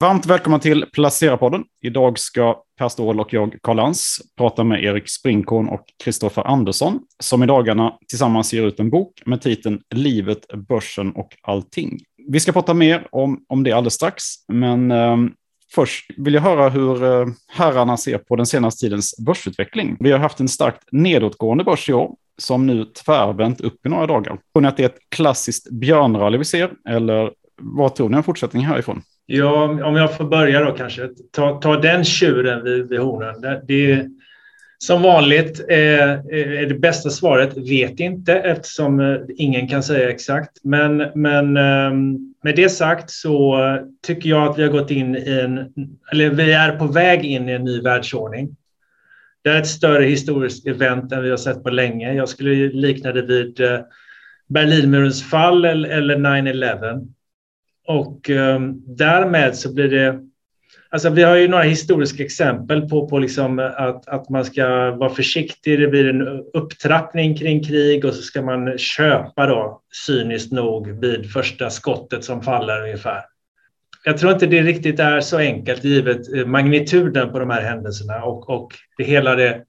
Varmt välkomna till Placera-podden. Idag ska Per Ståhl och jag, Karl Lans, prata med Erik Springkorn och Kristoffer Andersson, som i dagarna tillsammans ger ut en bok med titeln Livet, börsen och allting. Vi ska prata mer om, om det alldeles strax, men eh, först vill jag höra hur eh, herrarna ser på den senaste tidens börsutveckling. Vi har haft en starkt nedåtgående börs i år, som nu tvärvänt upp i några dagar. Tror ni att det är ett klassiskt björnrally vi ser, eller vad tror ni om fortsättningen härifrån? Ja, om jag får börja då kanske. Ta, ta den tjuren vid, vid hornen. Det, det, som vanligt är, är det bästa svaret vet inte eftersom eh, ingen kan säga exakt. Men, men ehm, med det sagt så tycker jag att vi har gått in i en, eller vi är på väg in i en ny världsordning. Det är ett större historiskt event än vi har sett på länge. Jag skulle likna det vid Berlinmurens fall eller 9-11. Och ehm, därmed så blir det... Alltså vi har ju några historiska exempel på, på liksom eh, att, att man ska vara försiktig. Det blir en upptrappning kring krig och så ska man köpa då, cyniskt nog, vid första skottet som faller ungefär. Jag tror inte det riktigt är så enkelt givet eh, magnituden på de här händelserna och, och det hela det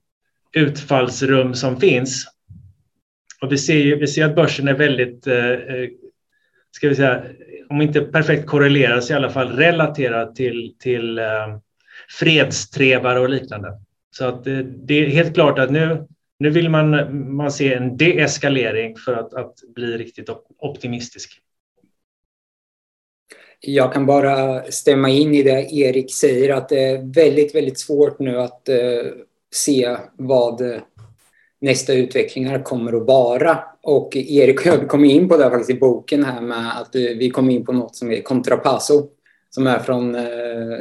utfallsrum som finns. Och vi ser, ju, vi ser att börsen är väldigt, eh, eh ska vi säga, om inte perfekt korrelerar så i alla fall relaterar till, till eh, fredstrevare och liknande. Så att det, det, är helt klart att nu, nu vill man, man se en deeskalering för att, att bli riktigt optimistisk. Jag kan bara stämma in i det Erik säger att det är väldigt, väldigt svårt nu att eh, se vad nästa utvecklingar kommer att vara. Och Erik och jag kom in på det faktiskt i boken här med att eh, vi kom in på något som är Contrapasso som är från eh,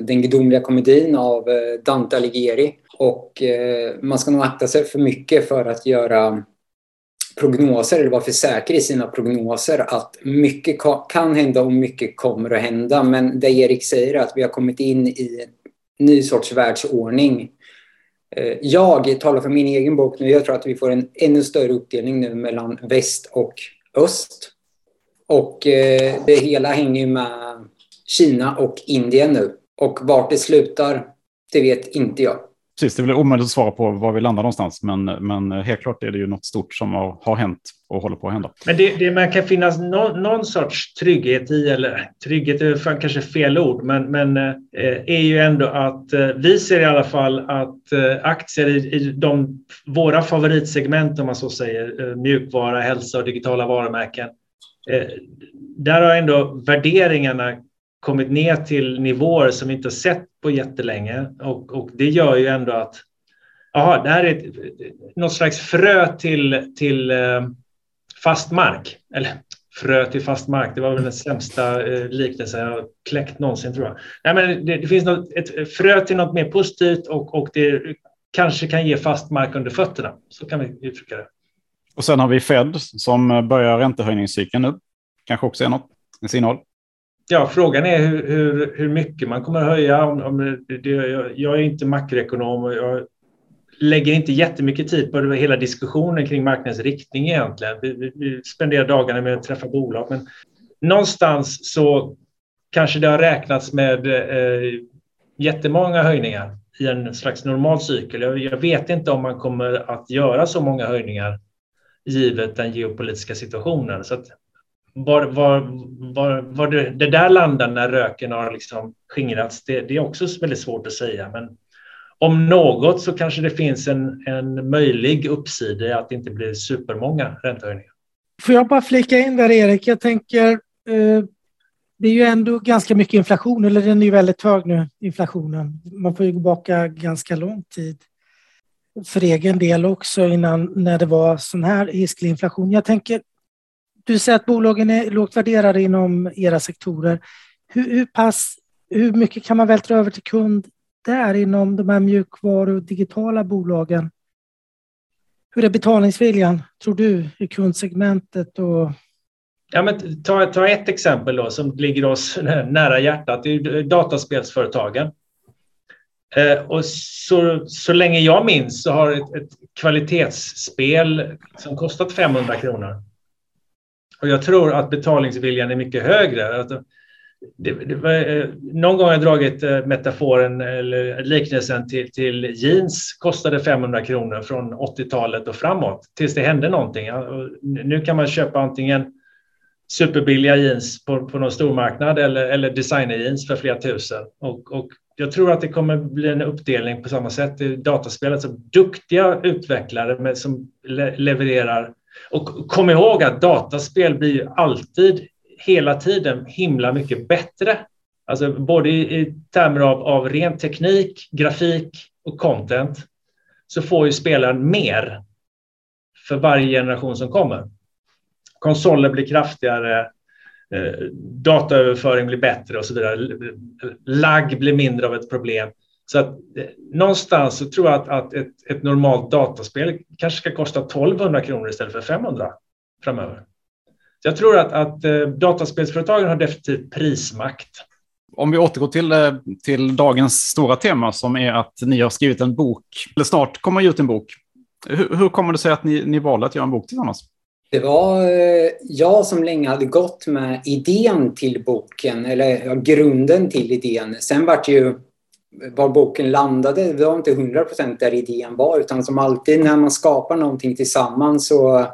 den gudomliga komedin av eh, Dante Alighieri. Och man ska nog akta sig för mycket för att göra prognoser eller vara för säker i sina prognoser att mycket kan hända och mycket kommer att hända. Men det Erik säger är att vi har kommit in i en ny sorts världsordning Eh, jag talar för min egen bok nu. Jag tror att vi får en ännu större uppdelning nu mellan väst och öst. Och eh, det hela hänger ju med Kina och Indien nu. Och vart det slutar, det vet inte jag precis, det är väl omöjligt att svara på var vi landar någonstans, men, men helt klart är det ju något stort som har, har hänt och håller på att hända. Men det, det man kan finnas någon, någon sorts trygghet i, eller trygghet är kanske fel ord, men, men eh, är ju ändå att eh, vi ser i alla fall att eh, aktier i, i de, våra favoritsegment, om man så säger, eh, mjukvara, hälsa och digitala varumärken, eh, där har ändå värderingarna kommit ner till nivåer som vi inte har sett på jättelänge. Och, och det gör ju ändå att aha, det här är ett, något slags frö till, till eh, fast mark. Eller frö till fast mark, det var väl den sämsta eh, liknelsen jag kläckt någonsin tror jag. Nej, men det, det finns något, ett frö till något mer positivt och, och det kanske kan ge fast mark under fötterna. Så kan vi uttrycka det. Och sen har vi Fed som börjar räntehöjningscykeln nu. Kanske också är något, en signal. Ja, frågan är hur, hur, hur mycket man kommer att höja. Om, om det, jag, jag, är inte makroekonom och jag lägger inte jättemycket tid på hela diskussionen kring marknadens riktning egentligen. Vi, vi, vi spenderar dagarna med att träffa bolag, men någonstans så kanske det har räknats med eh, jättemånga höjningar i en slags normal cykel. Jag, jag vet inte om man kommer att göra så många höjningar givet den geopolitiska situationen. Så att var, var, var, var det, det, där landar när röken har liksom skingrats, det, det, är också väldigt svårt att säga. Men om något så kanske det finns en, en möjlig uppsida i att det inte blir supermånga räntehöjningar. Får jag bara flika in där Erik? Jag tänker, eh, det är ju ändå ganska mycket inflation, eller den är ju väldigt hög nu, inflationen. Man får ju gå tillbaka ganska lång tid för egen del också innan när det var sån här hisklig inflation. Jag tänker, du säger att bolagen är lågt värderade inom era sektorer. Hur, hur, pass, hur mycket kan man vältra över till kund där inom de här mjukvaru och digitala bolagen? Hur är betalningsviljan, tror du, i kundsegmentet? Och... Ja, men ta, ta ett exempel då, som ligger oss nära hjärtat. Det är dataspelsföretagen. Eh, och så, så länge jag minns så har ett, ett kvalitetsspel som kostat 500 kronor och jag tror att betalningsviljan är mycket högre. Att eh, det, det var, eh, någon gång har jag dragit eh, metaforen eller liknelsen till, till jeans kostade 500 kronor från 80-talet och framåt tills det hände någonting. Nu kan man köpa antingen superbilliga jeans på, på någon stormarknad eller, eller designerjeans för flera tusen. Och, och jag tror att det kommer bli en uppdelning på samma sätt i dataspelet. Så alltså duktiga utvecklare med, som le, levererar. Och kom ihåg att dataspel blir ju alltid, hela tiden, himla mycket bättre. Alltså både i, i termer av, av ren teknik, grafik och content så får ju spelaren mer för varje generation som kommer. Konsoler blir kraftigare, eh, dataöverföring blir bättre och så vidare. Lagg blir mindre av ett problem. Så att eh, någonstans så tror jag att, att ett, ett, normalt dataspel kanske ska kosta 1200 kronor istället för 500 framöver. Så jag tror att, att eh, dataspelsföretagen har definitivt prismakt. Om vi återgår till, till dagens stora tema som är att ni har skrivit en bok, eller snart kommer ut en bok. Hur, hur kommer det sig att ni, ni valde att göra en bok tillsammans? Det var eh, jag som länge hade gått med idén till boken, eller grunden till idén. Sen vart ju var boken landade, det var inte 100 procent där idén var, utan som alltid när man skapar någonting tillsammans så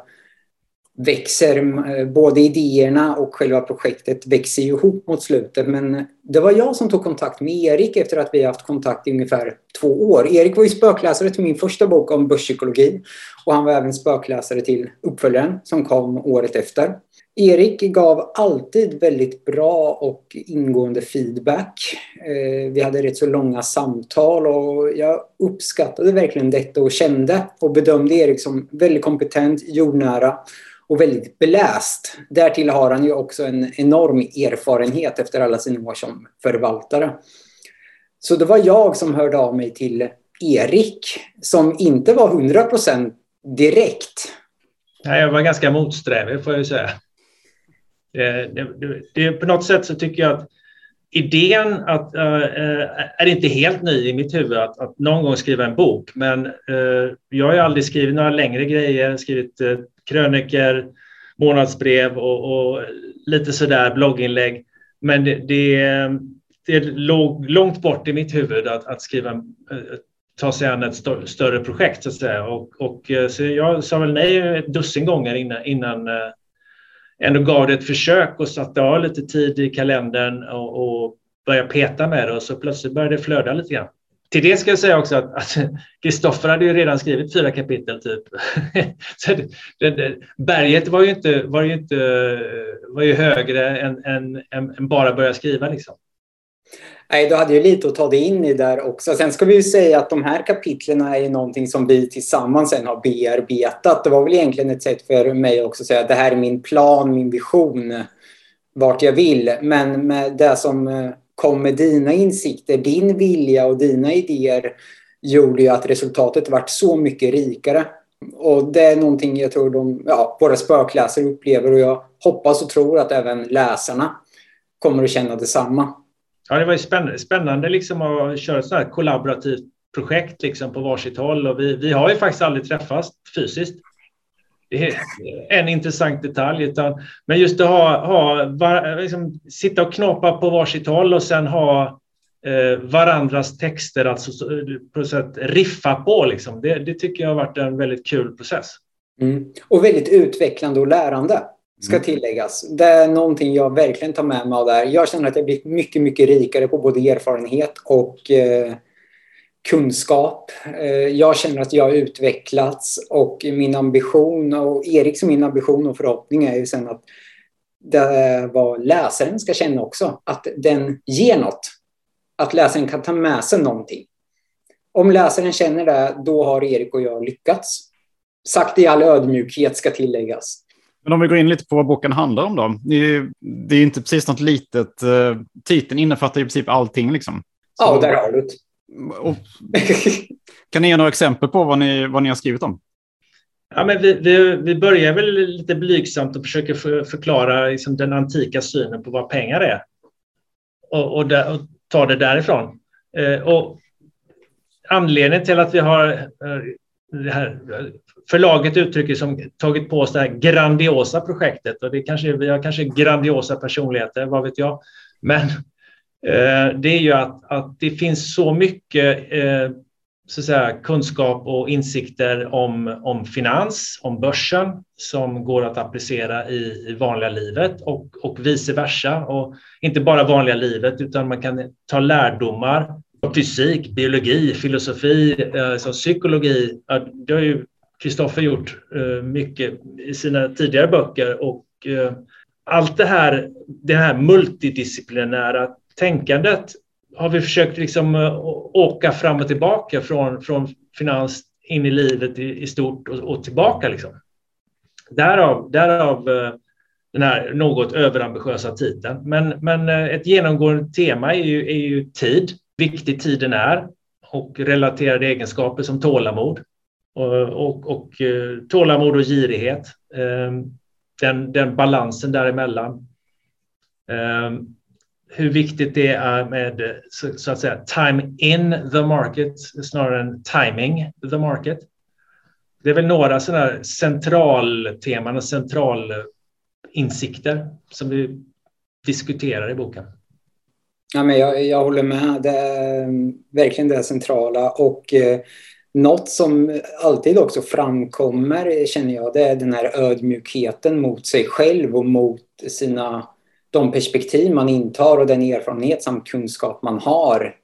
växer eh, både idéerna och själva projektet växer ihop mot slutet. Men det var jag som tog kontakt med Erik efter att vi haft kontakt i ungefär två år. Erik var ju spökläsare till min första bok om börspsykologi och han var även spökläsare till uppföljaren som kom året efter. Erik gav alltid väldigt bra och ingående feedback. Eh, vi hade rätt så långa samtal och jag uppskattade verkligen detta och kände och bedömde Erik som väldigt kompetent, jordnära och väldigt beläst. Därtill har han ju också en enorm erfarenhet efter alla sina år som förvaltare. Så det var jag som hörde av mig till Erik som inte var 100% direkt. Nej, jag var ganska motsträvig får jag ju säga. Eh, det, det, det, på något sätt så tycker jag att idén att, äh, är inte helt ny i mitt huvud att, att någon gång skriva en bok. Men äh, jag har ju aldrig skrivit några längre grejer, skrivit äh, kröniker, månadsbrev och, och lite sådär blogginlägg. Men det, det, det låg långt bort i mitt huvud att, att skriva, ta sig an ett större projekt så att säga. Och, och, så jag sa väl nej ett dussin gånger innan, innan ändå gav det ett försök och satte av lite tid i kalendern och, och började peta med det och så plötsligt började det flöda lite grann. Till det ska jag säga också att Kristoffer hade ju redan skrivit fyra kapitel typ. så det, det, berget var ju inte, var ju inte var ju högre än, än, än bara börja skriva liksom. Nej, du hade ju lite att ta dig in i där också. Sen ska vi ju säga att de här kapitlen är ju någonting som vi tillsammans sen har bearbetat. Det var väl egentligen ett sätt för mig också att säga att det här är min plan, min vision, vart jag vill. Men med det som eh, kom med dina insikter, din vilja och dina idéer gjorde ju att resultatet vart så mycket rikare. Och det är någonting jag tror de, ja, våra spökläsare upplever och jag hoppas och tror att även läsarna kommer att känna detsamma. Ja, det var ju spännande, spännande liksom att köra ett sådant här kollaborativt projekt liksom på varsitt håll. Och vi, vi har ju faktiskt aldrig träffats fysiskt. Det är en intressant detalj. Utan, men just att ha, ha var, liksom, sitta och knåpa på varsitt håll och sen ha eh, varandras texter, alltså på sätt riffa på. Liksom. Det, det, tycker jag har varit en väldigt kul process. Mm. Och väldigt utvecklande och lärande ska mm. tilläggas. Det är någonting jag verkligen tar med mig av där. Jag känner att jag blivit mycket, mycket rikare på både erfarenhet och eh, kunskap. Eh, jag känner att jag har utvecklats och min ambition och Eriks min ambition och förhoppning är ju sen att det vad läsaren ska känna också, att den ger något. Att läsaren kan ta med sig någonting. Om läsaren känner det, då har Erik och jag lyckats. Sagt i all ödmjukhet ska tilläggas. Men om vi går in lite på vad boken handlar om då. Det är ju inte precis något litet. Eh, titeln innefattar i princip allting liksom. Så, ja, där har du det. kan ni ge några exempel på vad ni, vad ni har skrivit om? Ja, men vi, vi, vi börjar väl lite blygsamt och försöker för, förklara liksom den antika synen på vad pengar är. Och, och, där, och ta det därifrån. Eh, och anledningen till att vi har eh, det här förlaget uttrycker som tagit på oss det här grandiosa projektet och det kanske, vi har kanske grandiosa personligheter, vad vet jag. Men eh, det är ju att, att det finns så mycket eh, så att säga, kunskap och insikter om, om finans, om börsen som går att applicera i, i vanliga livet och, och vice versa. Och inte bara vanliga livet utan man kan ta lärdomar fysik, biologi, filosofi, alltså psykologi. Det har ju Kristoffer gjort eh, mycket i sina tidigare böcker och eh, allt det här, det här multidisciplinära tänkandet har vi försökt liksom eh, åka fram och tillbaka från, från finans in i livet i, i stort och, och, tillbaka. Liksom. Därav, därav den här något överambitiösa titeln. Men, men ett genomgående tema är ju, är ju tid, viktig tiden är och relaterade egenskaper som tålamod Eh, och, och, eh, tålamod och girighet. Eh, den, den balansen däremellan hur viktigt det är med så, så, att säga time in the market snarare än timing the market. Det är väl några sådana centralteman och centralinsikter som vi diskuterar i boken. Ja, men jag, jag håller med. Det är verkligen det centrala. Och eh, något som alltid också framkommer, känner jag, det är den här ödmjukheten mot sig själv och mot sina de perspektiv man intar och den erfarenhet samt kunskap man har.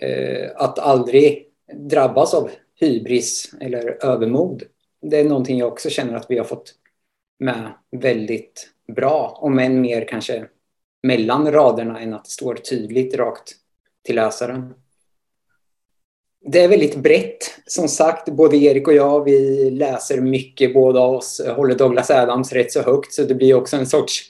Eh, att aldrig drabbas av hybris eller övermod. Det är någonting jag också känner att vi har fått med väldigt bra, om än mer kanske mellan raderna än att det står tydligt rakt till läsaren. Det är väldigt brett. Som sagt, både Erik och jag, vi läser mycket. Båda oss eh, håller Douglas Adams rätt så högt, så det blir också en sorts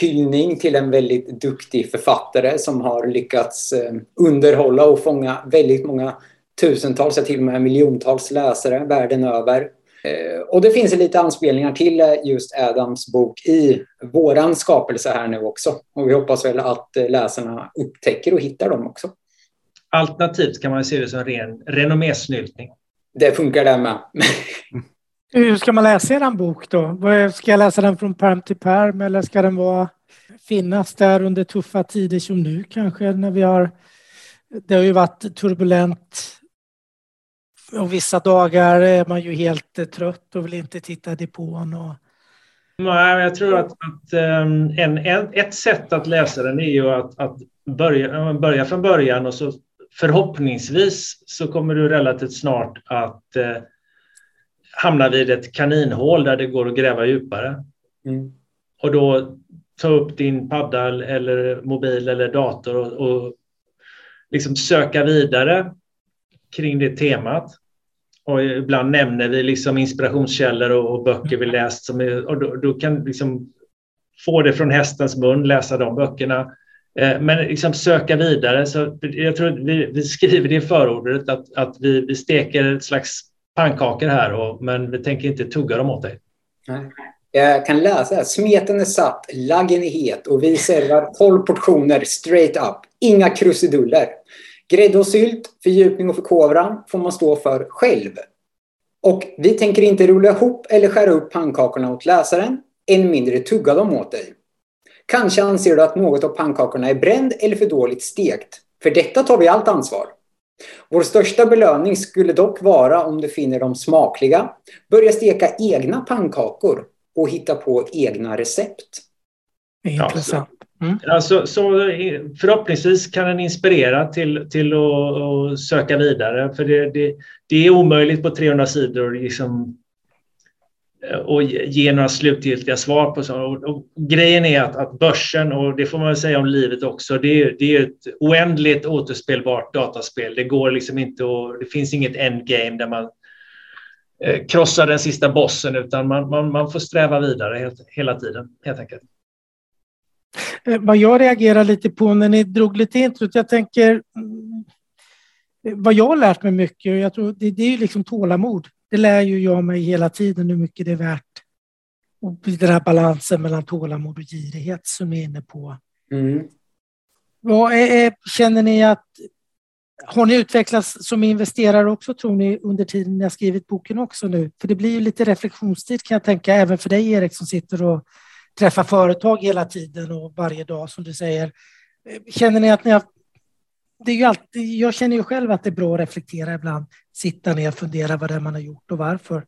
hyllning till en väldigt duktig författare som har lyckats eh, underhålla och fånga väldigt många tusentals, till och med miljontals läsare världen över. Eh, och det finns lite anspelningar till just Adams bok i våran skapelse här nu också. Och vi hoppas väl att läsarna upptäcker och hittar dem också. Alternativt kan man se det som ren renommésnyltning. Det funkar det med. Hur ska man läsa er bok då? Ska jag läsa den från perm till perm eller ska den vara, finnas där under tuffa tider som nu kanske när vi har det har ju varit turbulent och vissa dagar är man ju helt trött och vill inte titta i depån. Och... Nej, jag tror att, att ehm, en, en, ett sätt att läsa den är ju att, att börja, börja från början och så förhoppningsvis så kommer du relativt snart att eh, hamna vid ett kaninhål där det går att gräva djupare. Mm. Och då ta upp din padda eller mobil eller dator och, och liksom söka vidare kring det temat. Och ibland nämner vi liksom inspirationskällor och, och böcker vi läst. Som är, och då, då kan liksom få det från hästens mun, läsa de böckerna. Eh, men liksom söka vidare. Så jag tror vi, vi skriver det i förordet att, att vi, vi steker ett slags pannkakor här, och, men vi tänker inte tugga dem åt dig. Jag kan läsa här. Smeten är satt, laggen är het och vi servar 12 portioner straight up. Inga krusiduller. Grädde och sylt, fördjupning och förkovran får man stå för själv. Och vi tänker inte rulla ihop eller skära upp pannkakorna åt läsaren, än mindre tugga dem åt dig. Kanske anser du att något av pannkakorna är bränd eller för dåligt stekt. För detta tar vi allt ansvar. Vår största belöning skulle dock vara om du finner dem smakliga, börja steka egna pannkakor och hitta på egna recept. Intressant. Mm. Alltså, så förhoppningsvis kan den inspirera till, till att, att söka vidare. För det, det, det, är omöjligt på 300 sidor liksom, Eh, och ge några slutgiltiga svar på sånt. Och, och grejen är att, att börsen, och det får man väl säga om livet också, det är, det är ett oändligt återspelbart dataspel. Det går liksom inte och det finns inget endgame där man eh, krossar den sista bossen, utan man, man, man får sträva vidare helt, hela tiden, helt enkelt. Eh, vad jag reagerar lite på när ni drog lite introt, jag tänker mm, eh, vad jag har lärt mig mycket, och jag tror det, det är ju liksom tålamod det lär ju jag mig hela tiden hur mycket det är värt. Och den här balansen mellan tålamod och girighet som ni är inne på. Mm. Vad är, känner ni att har ni utvecklats som investerare också tror ni under tiden ni har skrivit boken också nu? För det blir ju lite reflektionstid kan jag tänka även för dig Erik som sitter och träffar företag hela tiden och varje dag som du säger. Känner ni att ni har... Det är ju alltid, jag känner ju själv att det är bra att reflektera ibland, sitta ner och fundera vad det är man har gjort och varför.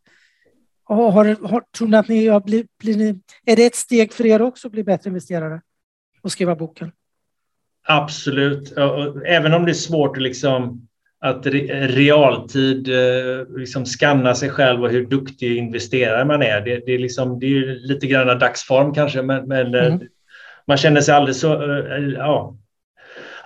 Har, har, tror ni att ni har blivit... Blir är det ett steg för er också att bli bättre investerare och skriva boken? Absolut. Även om det är svårt att liksom att realtid eh, liksom skanna sig själv och hur duktig investerare man är. Det, det är, liksom, det är lite grann dagsform kanske, men, men eh, mm. man känner sig aldrig så, eh, ja,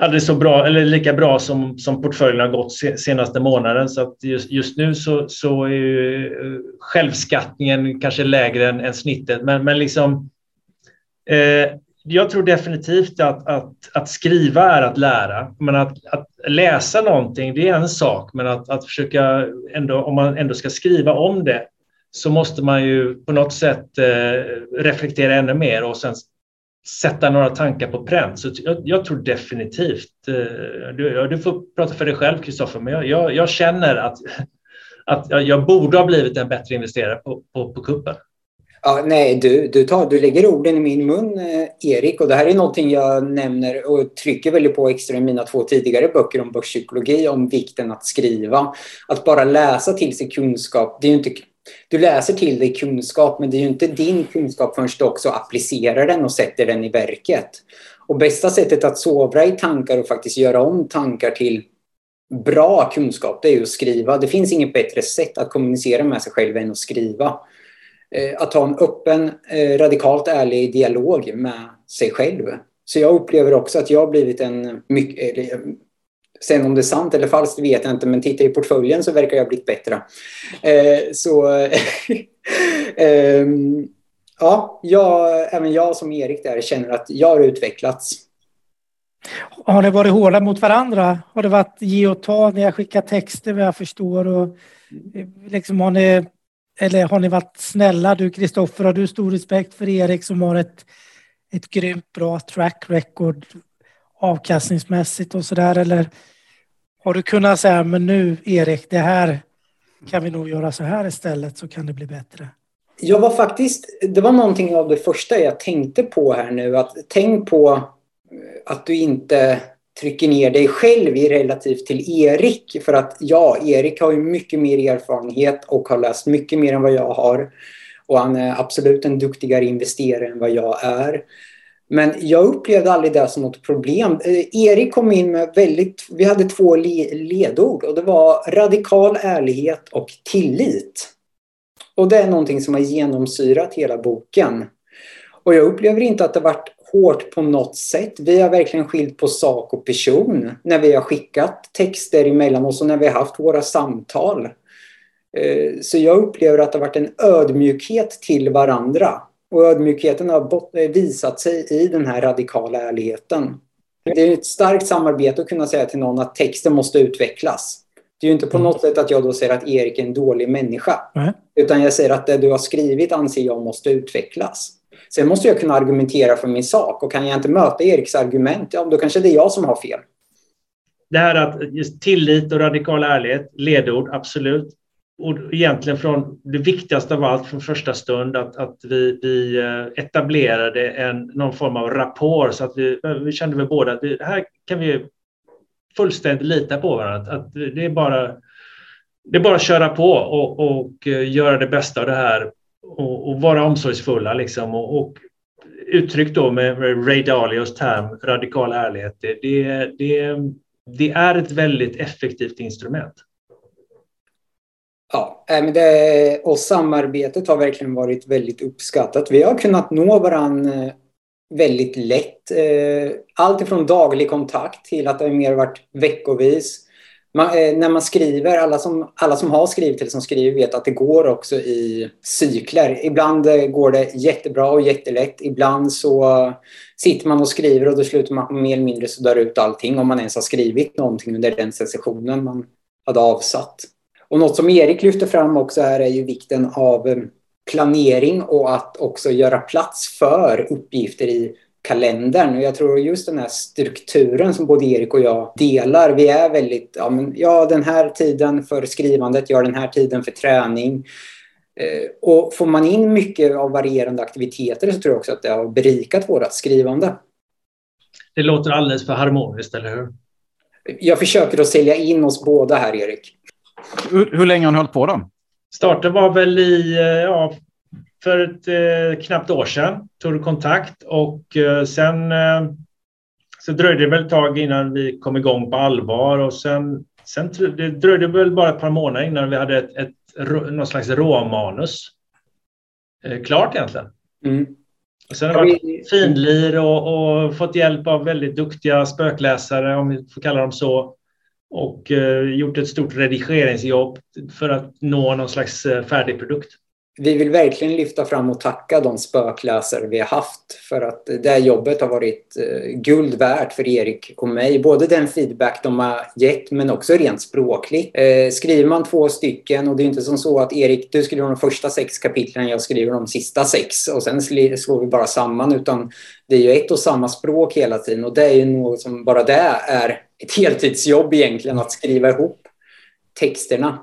aldrig så bra, eller lika bra som, som portföljen har gått senaste månaden. Så att just, just nu så, så är ju eh, självskattningen kanske lägre än, än snittet, men, men liksom eh, jag tror definitivt att, att, att skriva är att lära. Men att, att läsa någonting, det är en sak. Men att, att försöka, ändå, om man ändå ska skriva om det, så måste man ju på något sätt eh, reflektera ännu mer och sen sätta några tankar på pränt. Så jag, jag tror definitivt, eh, du, du, får prata för dig själv Kristoffer, men jag, jag, jag, känner att, att jag borde ha blivit en bättre investerare på, på, på kuppen. Ja, nej, du, du, tar, du lägger orden i min mun, eh, Erik. Och det här är någonting jag nämner och trycker väldigt på extra i mina två tidigare böcker om börspsykologi, om vikten att skriva. Att bara läsa till sig kunskap. Det är inte, du läser till dig kunskap, men det är ju inte din kunskap förrän du också applicerar den och sätter den i verket. Och bästa sättet att sovra i tankar och faktiskt göra om tankar till bra kunskap, det är ju att skriva. Det finns inget bättre sätt att kommunicera med sig själv än att skriva. Eh, att ha en öppen, eh, radikalt ärlig dialog med sig själv. Så jag upplever också att jag har blivit en mycket... Sen om det är sant eller falskt vet jag inte, men tittar i portföljen så verkar jag ha blivit bättre. Eh, så... eh, ja, jag, även jag som Erik där känner att jag har utvecklats. Har ni varit hårda mot varandra? Har det varit ge och ta när jag skickar texter vad jag förstår? Och eh, liksom har ni eller har ni varit snälla? Du Kristoffer, har du stor respekt för Erik som har ett, ett grymt bra track record avkastningsmässigt och så där? Eller har du kunnat säga, men nu Erik, det här kan vi nog göra så här istället så kan det bli bättre? Jag var faktiskt, det var någonting av det första jag tänkte på här nu, att tänk på eh, att du inte trycker ner dig själv i relativt till Erik. För att ja, Erik har ju mycket mer erfarenhet och har läst mycket mer än vad jag har. Och han är absolut en duktigare investerare än vad jag är. Men jag upplevde aldrig det som något problem. Eh, Erik kom in med väldigt... Vi hade två ledord och det var radikal ärlighet och tillit. Och det är någonting som har genomsyrat hela boken. Och jag upplever inte att det varit hårt på något sätt. Vi har verkligen skilt på sak och person när vi har skickat texter emellan oss och när vi har haft våra samtal. Eh, så jag upplever att det har varit en ödmjukhet till varandra. Och ödmjukheten har visat sig i den här radikala ärligheten. Det är ett starkt samarbete att kunna säga till någon att texten måste utvecklas. Det är ju inte på något sätt att jag då säger att Erik är en dålig människa. Mm. Utan jag säger att det du har skrivit anser jag måste utvecklas. Sen måste jag kunna argumentera för min sak och kan jag inte möta Eriks argument, ja då kanske det är jag som har fel. Det här att just tillit och radikal ärlighet, ledord, absolut. Och egentligen från det viktigaste av allt från första stund att, att vi, vi eh, etablerade en, någon form av rapport så att vi, vi kände väl båda att vi, här kan vi fullständigt lita på varandra. Att det är bara det är bara att köra på och, och eh, göra det bästa av det här och, och vara omsorgsfulla liksom och, och uttryckt då med Ray Dalios term radikal ärlighet. Det, det, det, det är ett väldigt effektivt instrument. Ja, eh, men det, och samarbetet har verkligen varit väldigt uppskattat. Vi har kunnat nå varandra eh, väldigt lätt. Eh, allt ifrån daglig kontakt till att det mer varit veckovis. Man, när man skriver, alla som, alla som har skrivit eller som skriver vet att det går också i cykler. Ibland går det jättebra och jättelätt. Ibland så sitter man och skriver och då slutar man mer eller mindre suddar ut allting om man ens har skrivit någonting under den sessionen man hade avsatt. Och något som Erik lyfter fram också här är ju vikten av eh, planering och att också göra plats för uppgifter i kalendern. Och jag tror just den här strukturen som både Erik och jag delar. Vi är väldigt, ja, men, ja den här tiden för skrivandet, ja den här tiden för träning. Eh, och får man in mycket av varierande aktiviteter så tror jag också att det har berikat vårt skrivande. Det låter alldeles för harmoniskt, eller hur? Jag försöker att sälja in oss båda här, Erik. Hur, hur länge har ni hållit på då? Starten var väl i, eh, ja, för ett eh, knappt år sedan. Tog du kontakt och eh, sen eh, så dröjde det väl ett tag innan vi kom igång på allvar och sen, sen det dröjde väl bara ett par månader innan vi hade ett, ett, någon slags råmanus eh, klart egentligen. Mm. Och sen har det varit finlir och, och, fått hjälp av väldigt duktiga spökläsare, om vi får kalla dem så. Och eh, gjort ett stort redigeringsjobb för att nå någon slags eh, färdig produkt vi vill verkligen lyfta fram och tacka de spökläsare vi har haft för att det jobbet har varit eh, guld värt för Erik och mig. Både den feedback de har gett men också rent språkligt. Skriver man två stycken och det är inte som så att Erik, du skriver de första sex kapitlen, jag skriver de sista sex och sen slår vi bara samman utan det är ju ett och samma språk hela tiden och det är ju något som bara det är ett heltidsjobb egentligen att skriva ihop texterna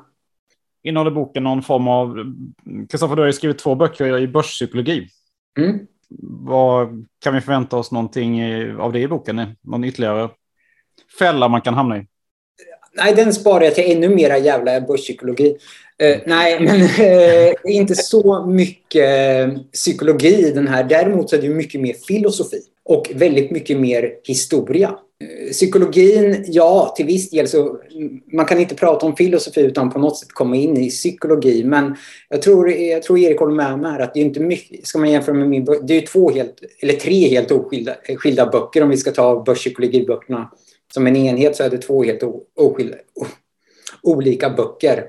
innehåller boken någon form av... Kristoffer, du har ju skrivit två böcker i börspsykologi. Mm. Vad, kan vi förvänta oss någonting av det i boken? Någon ytterligare fälla man kan hamna i? Nej, den sparar jag till ännu mera jävla börspsykologi. Uh, nej, men uh, inte så mycket psykologi i den här. Däremot så är det mycket mer filosofi och väldigt mycket mer historia. Eh, psykologin, ja, till viss del så mm, man kan inte prata om filosofi utan på något sätt komma in i psykologi. Men jag tror, jag tror Erik håller med mig här att det är inte mycket, ska man jämföra med min bok, det är två helt, eller tre helt oskilda eh, skilda böcker om vi ska ta börspsykologiböckerna som en enhet så är det två helt oskilda, olika böcker.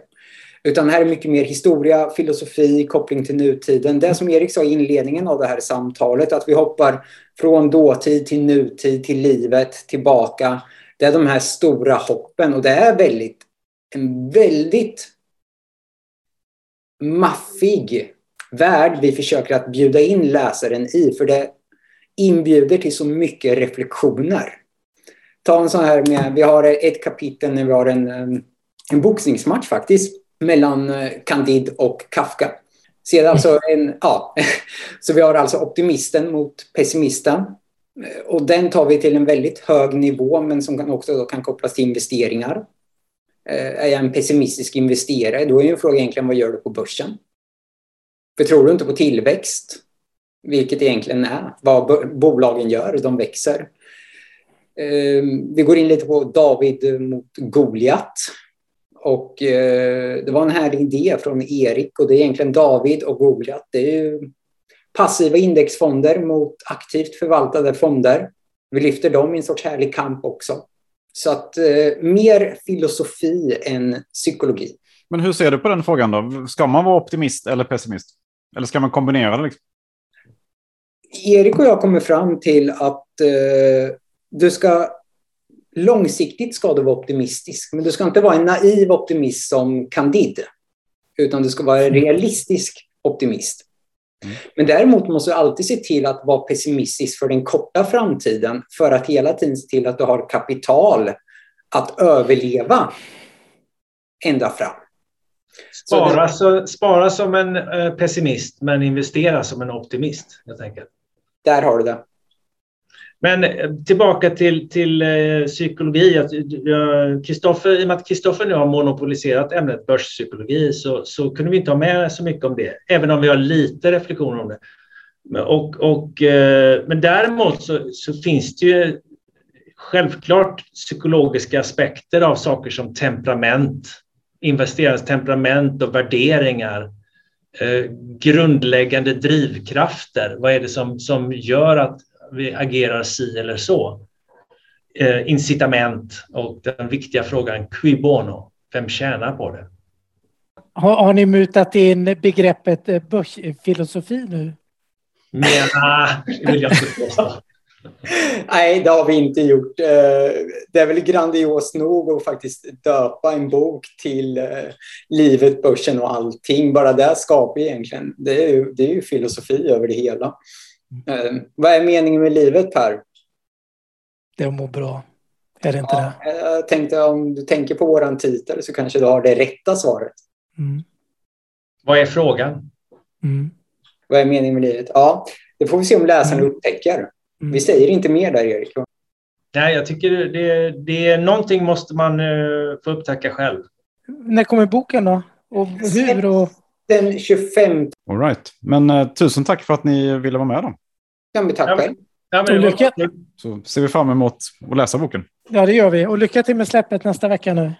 Utan här är mycket mer historia, filosofi, koppling till nutiden. Det som Erik sa i inledningen av det här samtalet, att vi hoppar från dåtid till nutid, till livet, tillbaka. Det är de här stora hoppen och det är väldigt, en väldigt maffig värld vi försöker att bjuda in läsaren i, för det inbjuder till så mycket reflektioner. Ta en sån här med, vi har ett kapitel när vi har en, en boxningsmatch faktiskt mellan eh, Candide och Kafka. Ser alltså en, ja, så vi har alltså optimisten mot pessimisten. Eh, och den tar vi till en väldigt hög nivå men som kan också kan kopplas till investeringar. Eh, är jag en pessimistisk investerare, då är ju frågan egentligen vad gör du på börsen? För tror du inte på tillväxt, vilket egentligen är vad bolagen gör, de växer. Vi går in lite på David mot Goliat. Och eh, det var en härlig idé från Erik och det är egentligen David och Goliat. Det är ju passiva indexfonder mot aktivt förvaltade fonder. Vi lyfter dem i en sorts härlig kamp också. Så att eh, mer filosofi än psykologi. Men hur ser du på den frågan då? Ska man vara optimist eller pessimist? Eller ska man kombinera det? Liksom? Erik och jag kommer fram till att eh, du ska långsiktigt ska du vara optimistisk, men du ska inte vara en naiv optimist som Candide, utan du ska vara en realistisk optimist. Mm. Men däremot måste du alltid se till att vara pessimistisk för den korta framtiden för att hela tiden se till att du har kapital att överleva ända fram. Spara, så, spara som en eh, pessimist men investera som en optimist. Jag tänker. Där har du det. Men eh, tillbaka till, till eh, psykologi. Kristoffer, eh, I och med att Kristoffer nu har monopoliserat ämnet börspsykologi så, så kunde vi inte ha med så mycket om det, även om vi har lite reflektioner om det. Och, och, men däremot så, så finns det ju självklart psykologiska aspekter av saker som temperament, investerarens temperament och värderingar. Eh, grundläggande drivkrafter. Vad är det som, som gör att vi agerar si eller så. Eh, incitament och den viktiga frågan qui bono, vem tjänar på det? Har, har ni mutat in begreppet eh, börsfilosofi nu? Mena, vill jag inte påstå. Nej, det har vi inte gjort. Eh, det är väl grandios nog att faktiskt döpa en bok till eh, livet, börsen och allting. Bara det skapar egentligen, det är ju, det är ju filosofi över det hela. Eh, vad är meningen med livet Per? Det är att må bra. Är det inte ja, det? Jag tänkte om du tänker på våran titel så kanske du har det rätta svaret. Mm. Vad är frågan? Mm. Vad är meningen med livet? Ja, det får vi se om läsaren mm. upptäcker. Mm. Vi säger inte mer där, Erik. Nej, jag tycker det, det är någonting måste man uh, få upptäcka själv. När kommer boken då? Och hur? Och... Den 25. All right. Men uh, tusen tack för att ni ville vara med då. Ja, men tack själv. Ja, men lycka. Så ser vi fram emot att läsa boken. Ja, det gör vi. Och lycka till med släppet nästa vecka nu.